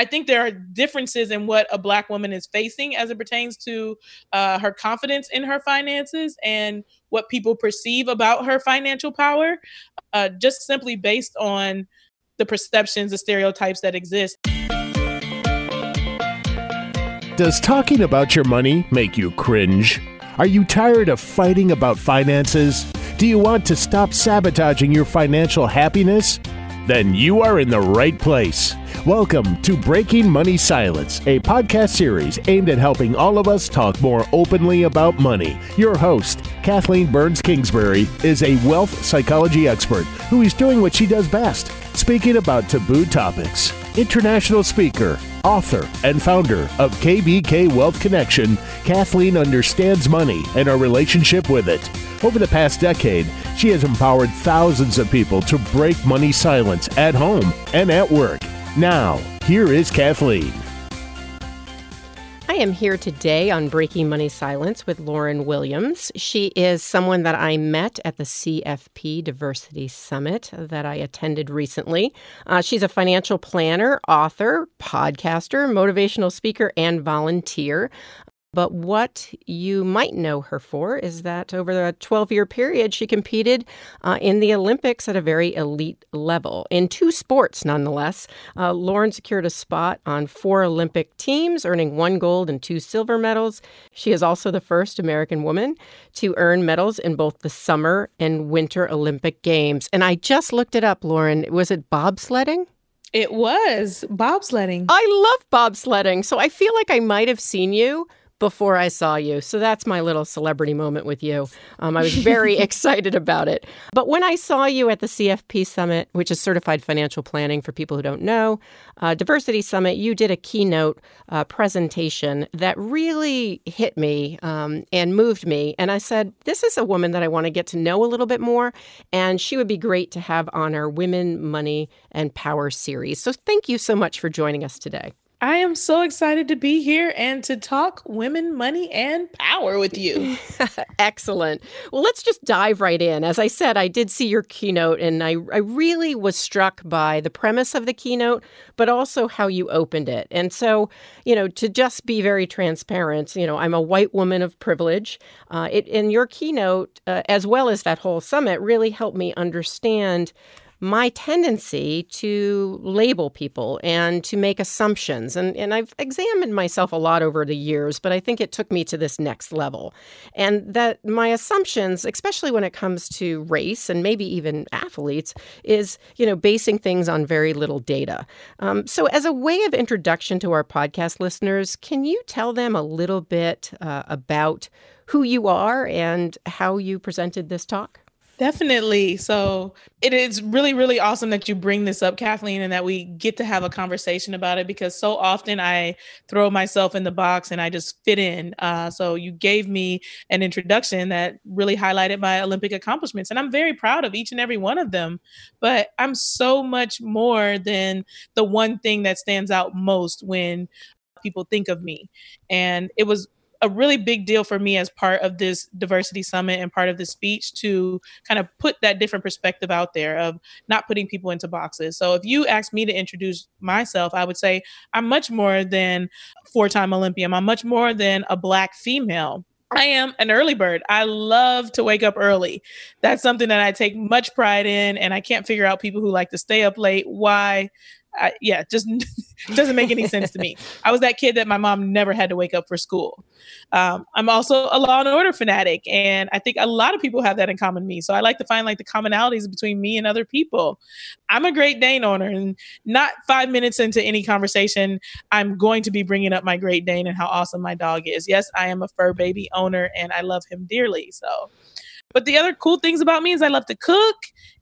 I think there are differences in what a Black woman is facing as it pertains to uh, her confidence in her finances and what people perceive about her financial power, uh, just simply based on the perceptions, the stereotypes that exist. Does talking about your money make you cringe? Are you tired of fighting about finances? Do you want to stop sabotaging your financial happiness? Then you are in the right place. Welcome to Breaking Money Silence, a podcast series aimed at helping all of us talk more openly about money. Your host, Kathleen Burns Kingsbury, is a wealth psychology expert who is doing what she does best speaking about taboo topics. International speaker, author, and founder of KBK Wealth Connection, Kathleen understands money and our relationship with it. Over the past decade, she has empowered thousands of people to break money silence at home and at work. Now, here is Kathleen. I am here today on Breaking Money Silence with Lauren Williams. She is someone that I met at the CFP Diversity Summit that I attended recently. Uh, she's a financial planner, author, podcaster, motivational speaker, and volunteer. But what you might know her for is that over a 12 year period, she competed uh, in the Olympics at a very elite level in two sports, nonetheless. Uh, Lauren secured a spot on four Olympic teams, earning one gold and two silver medals. She is also the first American woman to earn medals in both the summer and winter Olympic Games. And I just looked it up, Lauren. Was it bobsledding? It was bobsledding. I love bobsledding. So I feel like I might have seen you before I saw you. So that's my little celebrity moment with you. Um, I was very excited about it. But when I saw you at the CFP Summit, which is Certified Financial Planning for people who don't know, uh, Diversity Summit, you did a keynote uh, presentation that really hit me um, and moved me. And I said, This is a woman that I want to get to know a little bit more. And she would be great to have on our Women, Money, and Power series. So thank you so much for joining us today. I am so excited to be here and to talk women, money, and power with you. Excellent. Well, let's just dive right in. As I said, I did see your keynote and I, I really was struck by the premise of the keynote, but also how you opened it. And so, you know, to just be very transparent, you know, I'm a white woman of privilege. Uh, it, in your keynote, uh, as well as that whole summit, really helped me understand my tendency to label people and to make assumptions. And, and I've examined myself a lot over the years, but I think it took me to this next level. And that my assumptions, especially when it comes to race and maybe even athletes, is, you know, basing things on very little data. Um, so, as a way of introduction to our podcast listeners, can you tell them a little bit uh, about who you are and how you presented this talk? Definitely. So it is really, really awesome that you bring this up, Kathleen, and that we get to have a conversation about it because so often I throw myself in the box and I just fit in. Uh, so you gave me an introduction that really highlighted my Olympic accomplishments, and I'm very proud of each and every one of them. But I'm so much more than the one thing that stands out most when people think of me. And it was a really big deal for me as part of this diversity summit and part of the speech to kind of put that different perspective out there of not putting people into boxes. So if you ask me to introduce myself, I would say I'm much more than four-time Olympian. I'm much more than a black female. I am an early bird. I love to wake up early. That's something that I take much pride in, and I can't figure out people who like to stay up late. Why? I, yeah, just doesn't make any sense to me. I was that kid that my mom never had to wake up for school. Um, I'm also a Law and Order fanatic, and I think a lot of people have that in common with me. So I like to find like the commonalities between me and other people. I'm a Great Dane owner, and not five minutes into any conversation, I'm going to be bringing up my Great Dane and how awesome my dog is. Yes, I am a fur baby owner, and I love him dearly. So, but the other cool things about me is I love to cook,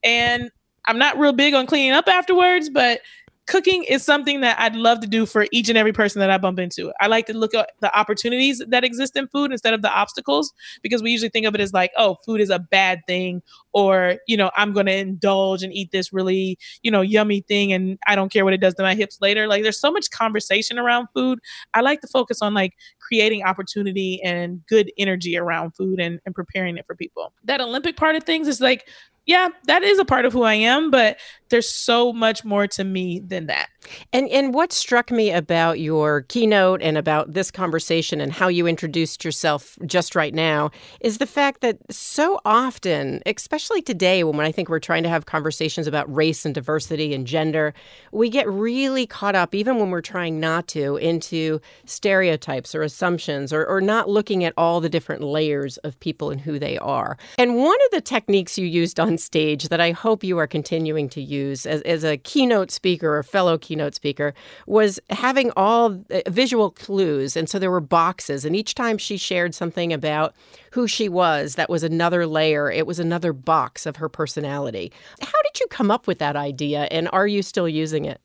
and I'm not real big on cleaning up afterwards, but cooking is something that I'd love to do for each and every person that I bump into. I like to look at the opportunities that exist in food instead of the obstacles because we usually think of it as like, oh, food is a bad thing or, you know, I'm going to indulge and eat this really, you know, yummy thing and I don't care what it does to my hips later. Like there's so much conversation around food. I like to focus on like creating opportunity and good energy around food and, and preparing it for people. That Olympic part of things is like yeah, that is a part of who I am, but there's so much more to me than that. And and what struck me about your keynote and about this conversation and how you introduced yourself just right now is the fact that so often, especially today when I think we're trying to have conversations about race and diversity and gender, we get really caught up, even when we're trying not to, into stereotypes or assumptions or, or not looking at all the different layers of people and who they are. And one of the techniques you used on stage that I hope you are continuing to use as, as a keynote speaker or fellow keynote speaker, was having all uh, visual clues. And so there were boxes. And each time she shared something about who she was, that was another layer. It was another box of her personality. How did you come up with that idea? And are you still using it?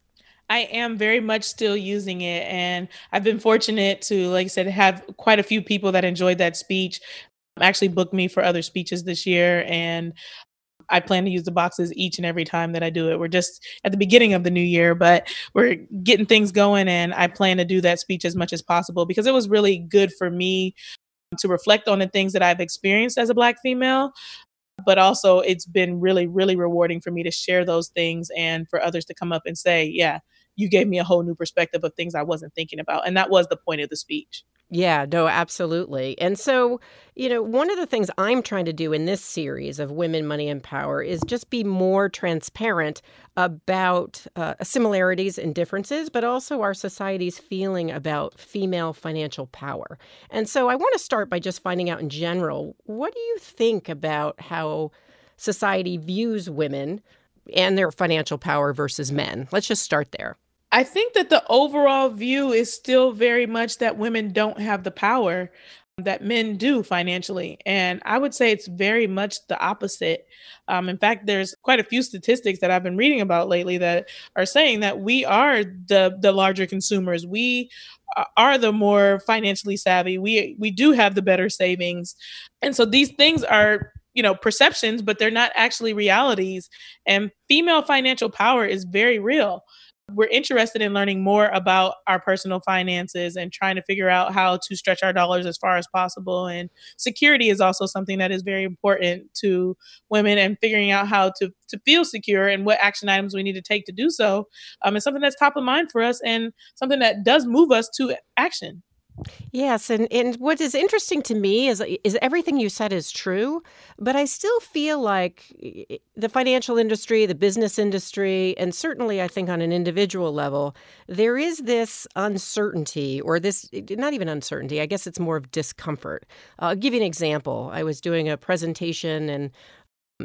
I am very much still using it. And I've been fortunate to, like I said, have quite a few people that enjoyed that speech actually booked me for other speeches this year. And I plan to use the boxes each and every time that I do it. We're just at the beginning of the new year, but we're getting things going, and I plan to do that speech as much as possible because it was really good for me to reflect on the things that I've experienced as a Black female. But also, it's been really, really rewarding for me to share those things and for others to come up and say, Yeah, you gave me a whole new perspective of things I wasn't thinking about. And that was the point of the speech. Yeah, no, absolutely. And so, you know, one of the things I'm trying to do in this series of Women, Money, and Power is just be more transparent about uh, similarities and differences, but also our society's feeling about female financial power. And so I want to start by just finding out in general what do you think about how society views women and their financial power versus men? Let's just start there. I think that the overall view is still very much that women don't have the power that men do financially. And I would say it's very much the opposite. Um, in fact, there's quite a few statistics that I've been reading about lately that are saying that we are the the larger consumers. We are the more financially savvy. We we do have the better savings. And so these things are you know perceptions but they're not actually realities and female financial power is very real we're interested in learning more about our personal finances and trying to figure out how to stretch our dollars as far as possible. And security is also something that is very important to women and figuring out how to, to feel secure and what action items we need to take to do so um, is something that's top of mind for us and something that does move us to action. Yes, and, and what is interesting to me is is everything you said is true, but I still feel like the financial industry, the business industry, and certainly I think on an individual level, there is this uncertainty or this not even uncertainty, I guess it's more of discomfort. I'll give you an example. I was doing a presentation and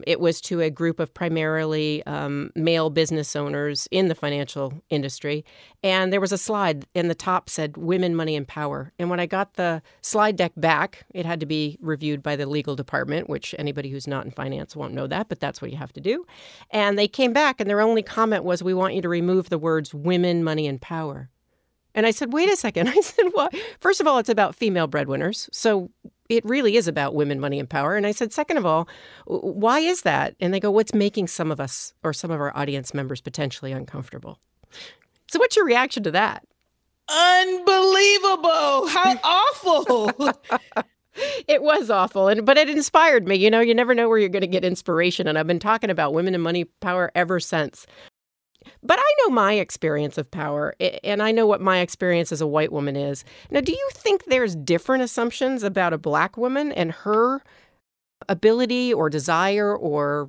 it was to a group of primarily um, male business owners in the financial industry. And there was a slide, and the top said Women, Money, and Power. And when I got the slide deck back, it had to be reviewed by the legal department, which anybody who's not in finance won't know that, but that's what you have to do. And they came back, and their only comment was, We want you to remove the words Women, Money, and Power. And I said, wait a second. I said, well, first of all, it's about female breadwinners. So it really is about women, money, and power. And I said, second of all, why is that? And they go, what's making some of us or some of our audience members potentially uncomfortable? So, what's your reaction to that? Unbelievable. How awful. it was awful and but it inspired me you know you never know where you're going to get inspiration and i've been talking about women and money power ever since but I know my experience of power, and I know what my experience as a white woman is. Now, do you think there's different assumptions about a black woman and her ability or desire or,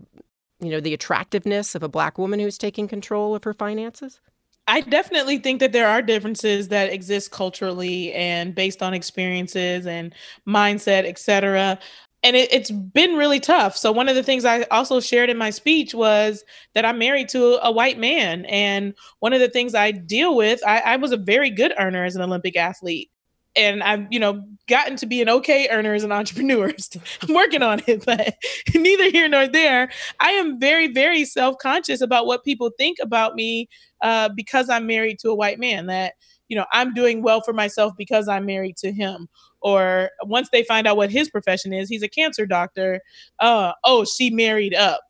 you know, the attractiveness of a black woman who's taking control of her finances? I definitely think that there are differences that exist culturally and based on experiences and mindset, et cetera and it, has been really tough. So one of the things I also shared in my speech was that I'm married to a white man, and one of the things I deal with, I, I was a very good earner as an Olympic athlete, and I've you know gotten to be an okay earner as an entrepreneur. I'm working on it, but neither here nor there. I am very very self conscious about what people think about me uh, because I'm married to a white man. That you know I'm doing well for myself because I'm married to him or once they find out what his profession is, he's a cancer doctor. Uh, oh, she married up.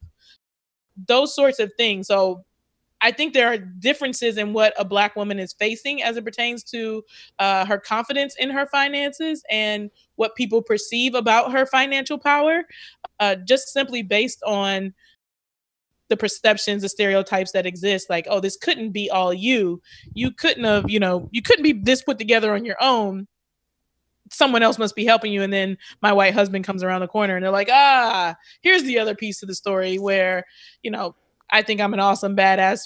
Those sorts of things. So I think there are differences in what a black woman is facing as it pertains to uh, her confidence in her finances and what people perceive about her financial power, uh, just simply based on the perceptions, the stereotypes that exist. Like, oh, this couldn't be all you. You couldn't have, you know, you couldn't be this put together on your own. Someone else must be helping you. And then my white husband comes around the corner and they're like, ah, here's the other piece of the story where, you know, I think I'm an awesome badass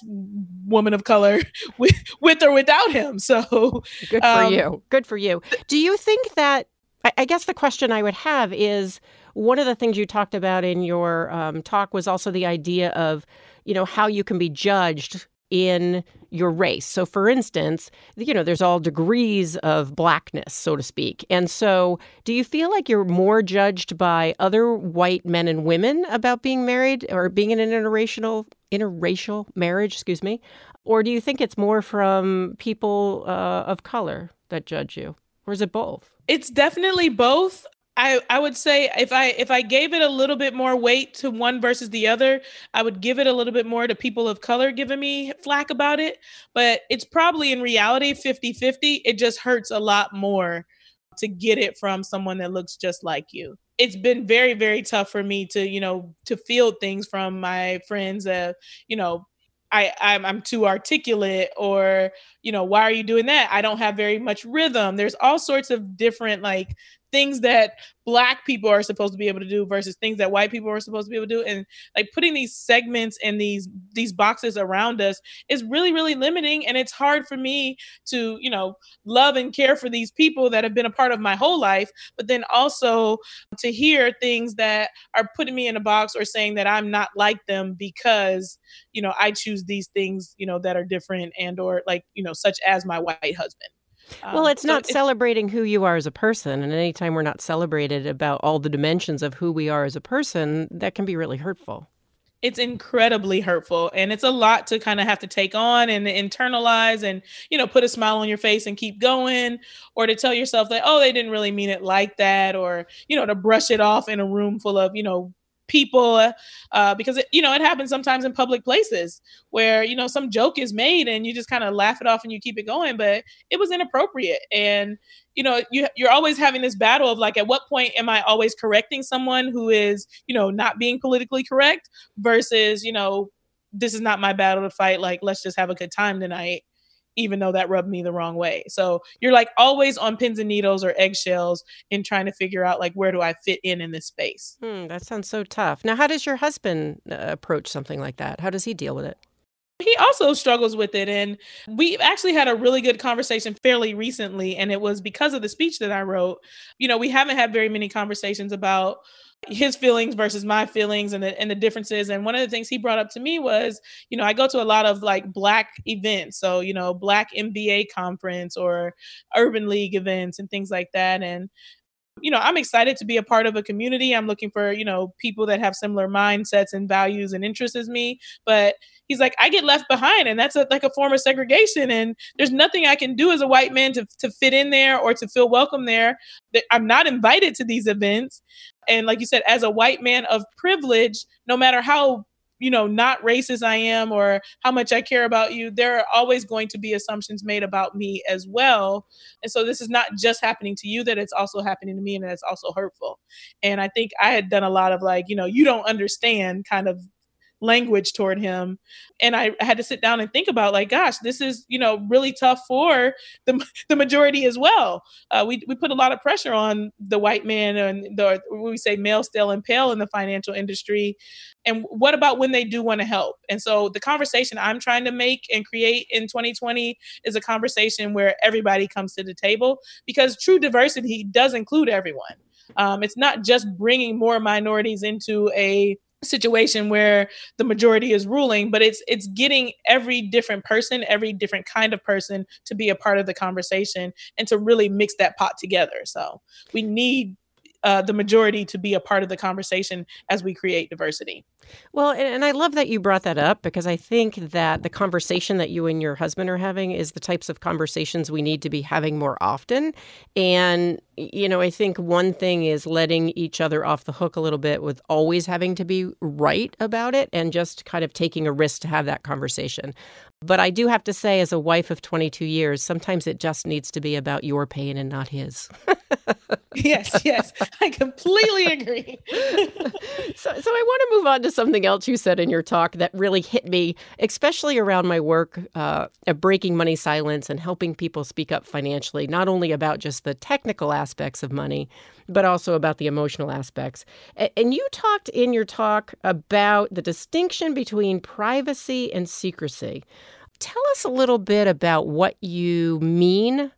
woman of color with with or without him. So good for um, you. Good for you. Do you think that? I, I, guess the question I would have is one of the things you talked about in your um, talk was also the idea of, you know, how you can be judged in your race. So, for instance, you know, there's all degrees of blackness, so to speak. And so, do you feel like you're more judged by other white men and women about being married or being in an interracial interracial marriage? Excuse me, or do you think it's more from people uh, of color that judge you, or is it both? It's definitely both. I, I would say if I if I gave it a little bit more weight to one versus the other, I would give it a little bit more to people of color giving me flack about it. But it's probably in reality 50-50. It just hurts a lot more to get it from someone that looks just like you. It's been very, very tough for me to, you know, to field things from my friends that, you know, I, I'm, I'm too articulate or you know why are you doing that i don't have very much rhythm there's all sorts of different like things that black people are supposed to be able to do versus things that white people are supposed to be able to do. And like putting these segments and these these boxes around us is really really limiting. And it's hard for me to you know love and care for these people that have been a part of my whole life but then also to hear things that are putting me in a box or saying that I'm not like them because you know I choose these things you know that are different and or like you know such as my white husband well, um, it's so not celebrating who you are as a person. And anytime we're not celebrated about all the dimensions of who we are as a person, that can be really hurtful. It's incredibly hurtful. And it's a lot to kind of have to take on and internalize and, you know, put a smile on your face and keep going, or to tell yourself that, oh, they didn't really mean it like that, or, you know, to brush it off in a room full of, you know, people uh, because it, you know it happens sometimes in public places where you know some joke is made and you just kind of laugh it off and you keep it going but it was inappropriate. And you know you you're always having this battle of like at what point am i always correcting someone who is you know not being politically correct versus you know this is not my battle to fight like let's just have a good time tonight even though that rubbed me the wrong way. So you're like always on pins and needles or eggshells in trying to figure out like where do I fit in in this space. Hmm, that sounds so tough. Now, how does your husband uh, approach something like that? How does he deal with it? He also struggles with it. And we actually had a really good conversation fairly recently. And it was because of the speech that I wrote. You know, we haven't had very many conversations about his feelings versus my feelings and the and the differences. And one of the things he brought up to me was, you know, I go to a lot of like black events, so you know, black MBA conference or urban league events and things like that. And you know, I'm excited to be a part of a community. I'm looking for, you know, people that have similar mindsets and values and interests as me. But he's like, I get left behind, and that's a, like a form of segregation. And there's nothing I can do as a white man to to fit in there or to feel welcome there. I'm not invited to these events. And like you said, as a white man of privilege, no matter how you know not racist i am or how much i care about you there are always going to be assumptions made about me as well. And so this is not just happening to you that it's also happening to me and it's also hurtful. And i think i had done a lot of like you know you don't understand kind of language toward him. And I had to sit down and think about like gosh this is you know really tough for the, the majority as well. Uh, we, we put a lot of pressure on the white man and the we say male stale and pale in the financial industry. And what about when they do want to help? And so the conversation i'm trying to make and create in 2020 is a conversation where everybody comes to the table because true diversity does include everyone. Um, it's not just bringing more minorities into a situation where the majority is ruling but it's it's getting every different person every different kind of person to be a part of the conversation and to really mix that pot together. So we need uh, the majority to be a part of the conversation as we create diversity well, and I love that you brought that up because I think that the conversation that you and your husband are having is the types of conversations we need to be having more often. And, you know, I think one thing is letting each other off the hook a little bit with always having to be right about it and just kind of taking a risk to have that conversation. But I do have to say, as a wife of 22 years, sometimes it just needs to be about your pain and not his. yes, yes, I completely agree. so, so I want to move on to something else you said in your talk that really hit me, especially around my work uh, of breaking money silence and helping people speak up financially, not only about just the technical aspects of money, but also about the emotional aspects. And you talked in your talk about the distinction between privacy and secrecy. Tell us a little bit about what you mean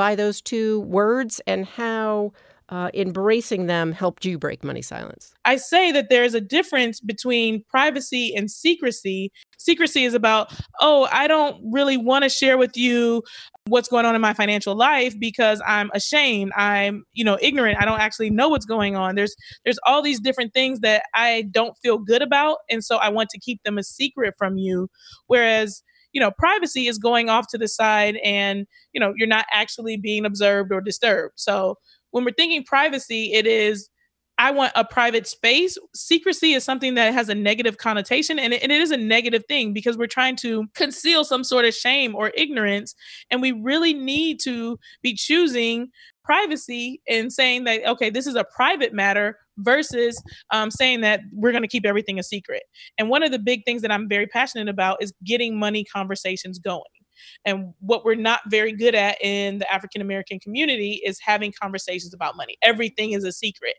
by those two words and how uh, embracing them helped you break money silence? I say that there is a difference between privacy and secrecy. Secrecy is about, oh, I don't really want to share with you what's going on in my financial life because I'm ashamed. I'm, you know, ignorant. I don't actually know what's going on. There's there's all these different things that I don't feel good about and so I want to keep them a secret from you. Whereas you know privacy is going off to the side and you know you're not actually being observed or disturbed so when we're thinking privacy it is I want a private space. Secrecy is something that has a negative connotation, and it, and it is a negative thing because we're trying to conceal some sort of shame or ignorance. And we really need to be choosing privacy and saying that, okay, this is a private matter versus um, saying that we're going to keep everything a secret. And one of the big things that I'm very passionate about is getting money conversations going. And what we're not very good at in the African American community is having conversations about money. Everything is a secret.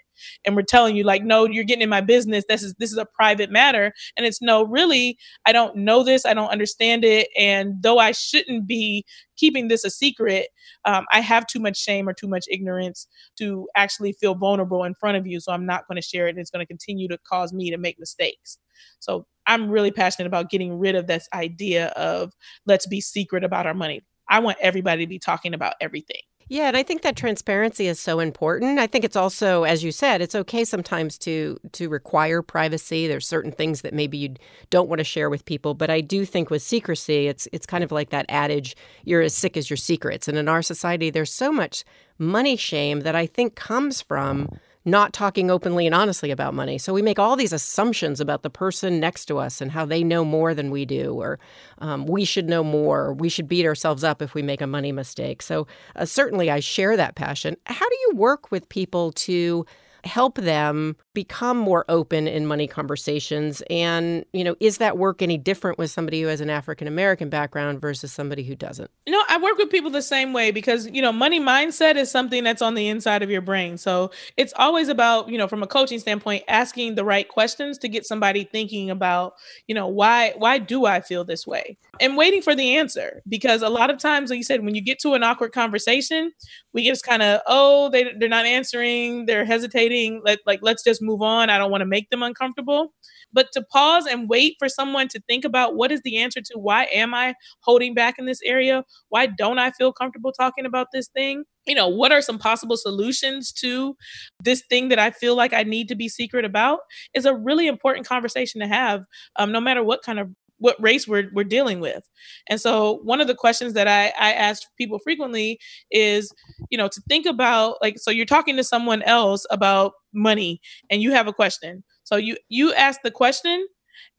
And we're telling you like no, you're getting in my business. This is this is a private matter and it's no, really I don't know this. I don't understand it and though I shouldn't be keeping this a secret, um, I have too much shame or too much ignorance to actually feel vulnerable in front of you. So I'm not going to share it. And it's going to continue to cause me to make mistakes. So I'm really passionate about getting rid of this idea of let's be secret about our money. I want everybody to be talking about everything. Yeah, and I think that transparency is so important. I think it's also, as you said, it's okay sometimes to to require privacy. There's certain things that maybe you don't want to share with people, but I do think with secrecy, it's it's kind of like that adage, you're as sick as your secrets. And in our society, there's so much money shame that I think comes from not talking openly and honestly about money. So we make all these assumptions about the person next to us and how they know more than we do, or um, we should know more, or we should beat ourselves up if we make a money mistake. So uh, certainly I share that passion. How do you work with people to help them become more open in money conversations? And you know is that work any different with somebody who has an african american background versus somebody who doesn't? No i work with people the same way because you know money mindset is something that's on the inside of your brain. So it's always about you know from a coaching standpoint asking the right questions to get somebody thinking about you know why why do i feel this way? And waiting for the answer because a lot of times like you said when you get to an awkward conversation we just kind of oh they, they're not answering they're hesitating let like let's just move on. I don't want to make them uncomfortable. But to pause and wait for someone to think about what is the answer to why am I holding back in this area? Why don't I feel comfortable talking about this thing? You know, what are some possible solutions to this thing that I feel like I need to be secret about? Is a really important conversation to have, um, no matter what kind of what race we're, we're dealing with. And so one of the questions that I, I ask people frequently is, you know, to think about like, so you're talking to someone else about money and you have a question. So you, you ask the question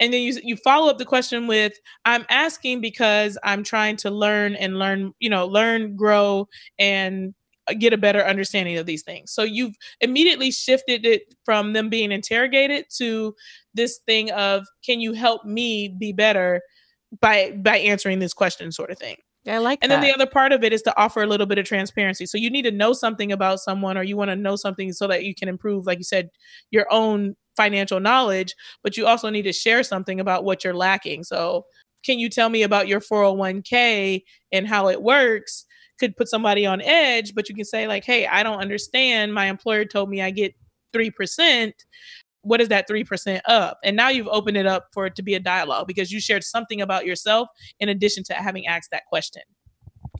and then you, you follow up the question with, I'm asking because I'm trying to learn and learn, you know, learn, grow and get a better understanding of these things. So you've immediately shifted it from them being interrogated to this thing of can you help me be better by by answering this question sort of thing. I like and that. then the other part of it is to offer a little bit of transparency. So you need to know something about someone or you want to know something so that you can improve like you said your own financial knowledge, but you also need to share something about what you're lacking. So can you tell me about your 401k and how it works? could put somebody on edge, but you can say, like, hey, I don't understand. My employer told me I get 3%. What is that 3% up? And now you've opened it up for it to be a dialogue because you shared something about yourself in addition to having asked that question.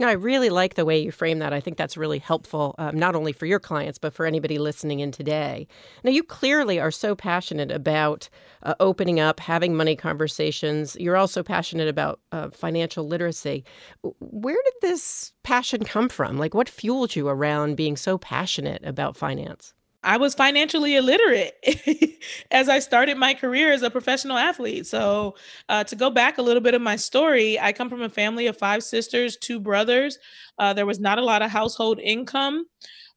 No, I really like the way you frame that. I think that's really helpful, um, not only for your clients, but for anybody listening in today. Now, you clearly are so passionate about uh, opening up, having money conversations. You're also passionate about uh, financial literacy. Where did this passion come from? Like, what fueled you around being so passionate about finance? I was financially illiterate as I started my career as a professional athlete. So, uh, to go back a little bit of my story, I come from a family of five sisters, two brothers. Uh, there was not a lot of household income.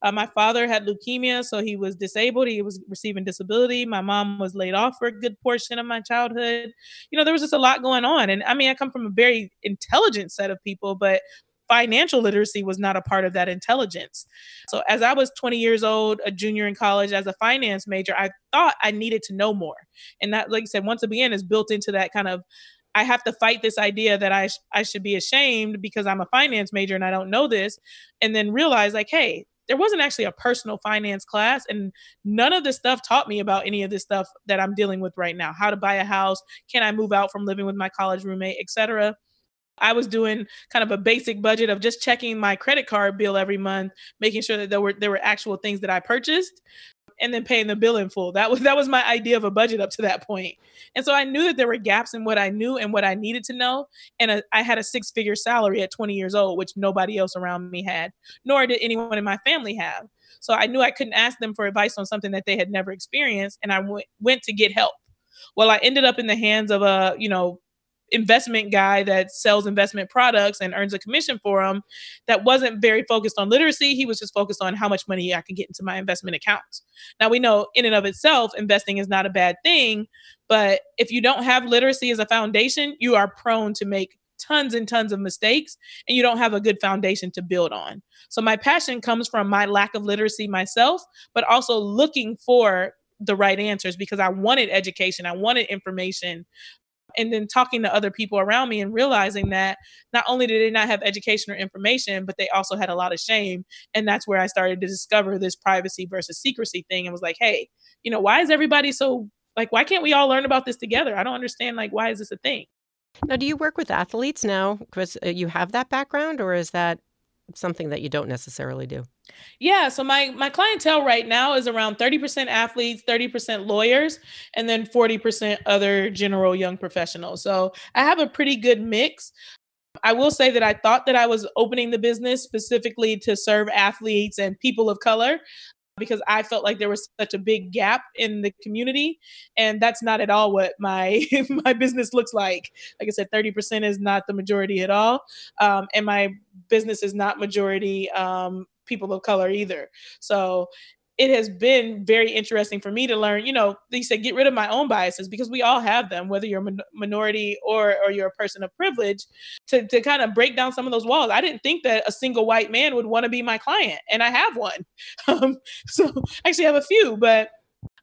Uh, my father had leukemia, so he was disabled. He was receiving disability. My mom was laid off for a good portion of my childhood. You know, there was just a lot going on. And I mean, I come from a very intelligent set of people, but financial literacy was not a part of that intelligence. So as I was 20 years old, a junior in college as a finance major, I thought I needed to know more. And that, like I said, once again is built into that kind of I have to fight this idea that I sh- I should be ashamed because I'm a finance major and I don't know this, and then realize like, hey, there wasn't actually a personal finance class, and none of this stuff taught me about any of this stuff that I'm dealing with right now. How to buy a house? Can I move out from living with my college roommate, etc. I was doing kind of a basic budget of just checking my credit card bill every month, making sure that there were there were actual things that I purchased and then paying the bill in full. That was that was my idea of a budget up to that point. And so I knew that there were gaps in what I knew and what I needed to know. And a, I had a six figure salary at 20 years old, which nobody else around me had, nor did anyone in my family have. So I knew I couldn't ask them for advice on something that they had never experienced, and I went went to get help. Well, I ended up in the hands of a you know investment guy that sells investment products and earns a commission for them that wasn't very focused on literacy. He was just focused on how much money I could get into my investment accounts. Now, we know in and of itself, investing is not a bad thing, but if you don't have literacy as a foundation, you are prone to make tons and tons of mistakes and you don't have a good foundation to build on. So, my passion comes from my lack of literacy myself, but also looking for the right answers because I wanted education, I wanted information, and then talking to other people around me and realizing that not only did they not have education or information, but they also had a lot of shame. And that's where I started to discover this privacy versus secrecy thing and was like, hey, you know, why is everybody so like, why can't we all learn about this together? I don't understand, like, why is this a thing? Now, do you work with athletes now because uh, you have that background, or is that something that you don't necessarily do? Yeah, so my my clientele right now is around 30% athletes, 30% lawyers, and then 40% other general young professionals. So I have a pretty good mix. I will say that I thought that I was opening the business specifically to serve athletes and people of color because I felt like there was such a big gap in the community, and that's not at all what my my business looks like. Like I said, thirty percent is not the majority at all, um, and my business is not majority um, people of color either. So it has been very interesting for me to learn, you know, they said get rid of my own biases because we all have them, whether you're a minority or or you're a person of privilege, to to kind of break down some of those walls. I didn't think that a single white man would want to be my client, and I have one. Um, so I actually have a few, but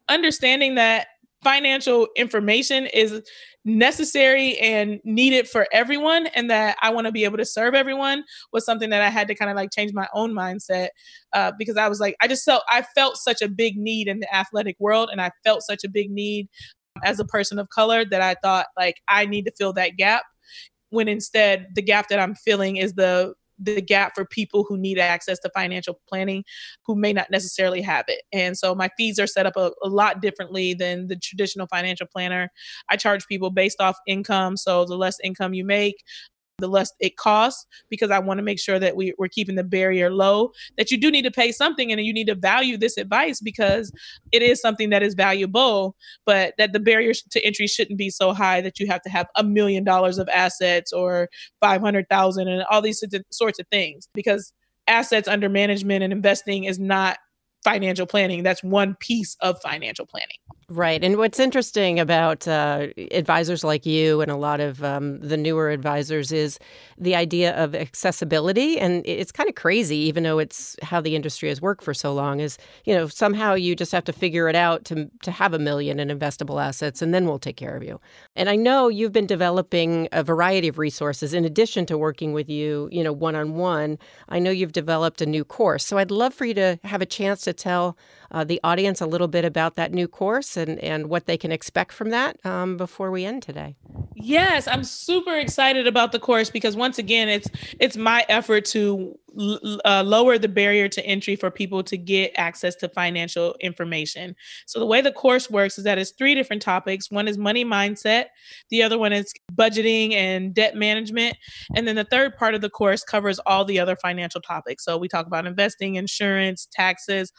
understanding that financial information is necessary and needed for everyone and that I want to be able to serve everyone was something that I had to kind of like change my own mindset uh, because I was like I just felt I felt such a big need in the athletic world and I felt such a big need as a person of color that I thought like I need to fill that gap when instead the gap that I'm filling is the the gap for people who need access to financial planning who may not necessarily have it. And so my fees are set up a, a, lot differently than the traditional financial planner. I charge people based off income. So the less income you make, the less it costs because I want to make sure that we, we're keeping the barrier low. That you do need to pay something and you need to value this advice because it is something that is valuable, but that the barrier to entry shouldn't be so high that you have to have a million dollars of assets or 500,000 and all these sorts of things because assets under management and investing is not financial planning. That's one piece of financial planning. Right. And what's interesting about uh, advisors like you and a lot of um, the newer advisors is the idea of accessibility. And it's kind of crazy, even though it's how the industry has worked for so long, is, you know, somehow you just have to figure it out to, to have a million in investable assets, and then we'll take care of you. And I know you've been developing a variety of resources in addition to working with you, you know, one on one. I know you've developed a new course. So I'd love for you to have a chance to tell uh, the audience a little bit about that new course and, and what they can expect from that um, before we end today. Yes, I'm super excited about the course because once again, it's it's my effort to uh, lower the barrier to entry for people to get access to financial information. So the way the course works is that it's three different topics. One is money mindset, the other one is budgeting and debt management, and then the third part of the course covers all the other financial topics. So we talk about investing, insurance, taxes,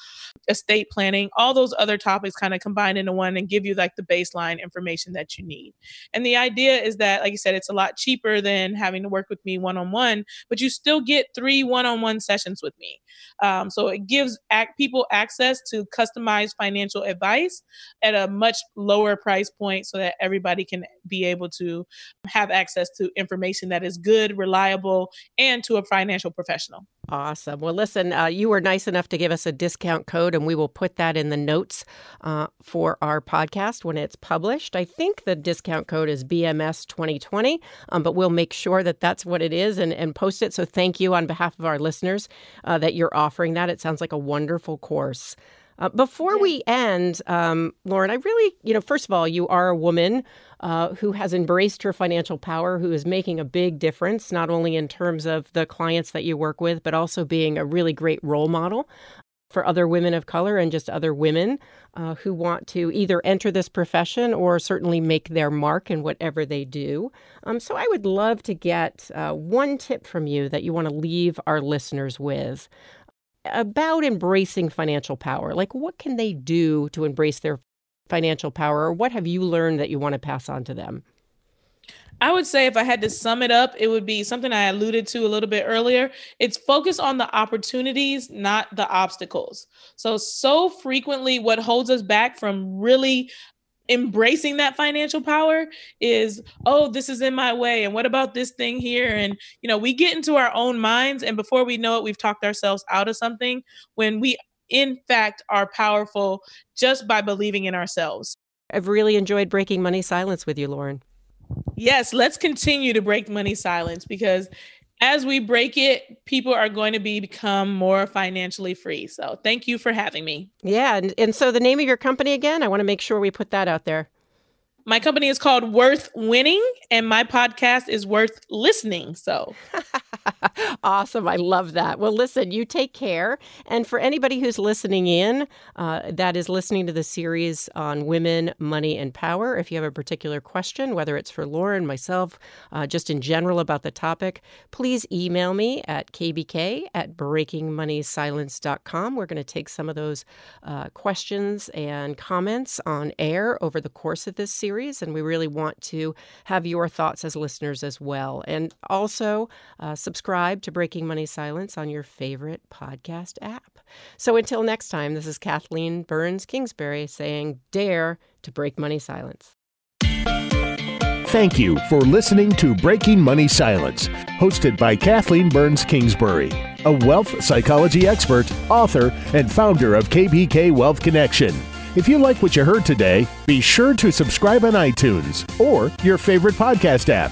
estate planning, all those other topics kind of combined into one and give you like the baseline information that you need. And the idea is that like you said it's a lot cheaper than having to work with me one on one, but you still get three one on one sessions with me. Um, so it gives ac- people access to customized financial advice at a much lower price point, so that everybody can be able to have access to information that is good, reliable, and to a financial professional. Awesome. Well, listen, uh, you were nice enough to give us a discount code, and we will put that in the notes uh, for our podcast when it's published. I think the discount code is BMS 2020, um, but we'll make sure that that's what it is and, and post it. So thank you on behalf of our listeners uh, that you're offering that. It sounds like a wonderful course. Uh, before we end, um, Lauren, I really, you know, first of all, you are a woman uh, who has embraced her financial power, who is making a big difference, not only in terms of the clients that you work with, but also being a really great role model for other women of color and just other women uh, who want to either enter this profession or certainly make their mark in whatever they do. Um, so I would love to get uh, one tip from you that you want to leave our listeners with about embracing financial power. Like, what can they do to embrace their financial power, or what have you learned that you want to pass on to them? I would say if I had to sum it up, it would be something I alluded to a little bit earlier. It's focus on the opportunities, not the obstacles. So, so frequently, what holds us back from really embracing that financial power is oh this is in my way and what about this thing here and you know we get into our own minds and before we know it we've talked ourselves out of something when we in fact are powerful just by believing in ourselves. I've really enjoyed breaking money silence with you, Lauren. Yes, let's continue to break money silence because as we break it, people are going to be become more financially free. So thank you for having me. Yeah. And, and so the name of your company again, I want to make sure we put that out there. My company is called Worth Winning, and my podcast is Worth Listening. So awesome. I love that. Well, listen, you take care. And for anybody who's listening in, uh, that is listening to the series on women, money, and power, if you have a particular question, whether it's for Lauren, myself, uh, just in general about the topic, please email me at kbk at breakingmoneysilence.com. We're going to take some of those uh, questions and comments on air over the course of this series and we really want to have your thoughts as listeners as well. And also, uh, subscribe to Breaking Money Silence on your favorite podcast app. So until next time, this is Kathleen Burns Kingsbury saying, Dare to break money silence. Thank you for listening to Breaking Money Silence, hosted by Kathleen Burns Kingsbury, a wealth psychology expert, author, and founder of KBK Wealth Connection. If you like what you heard today, be sure to subscribe on iTunes or your favorite podcast app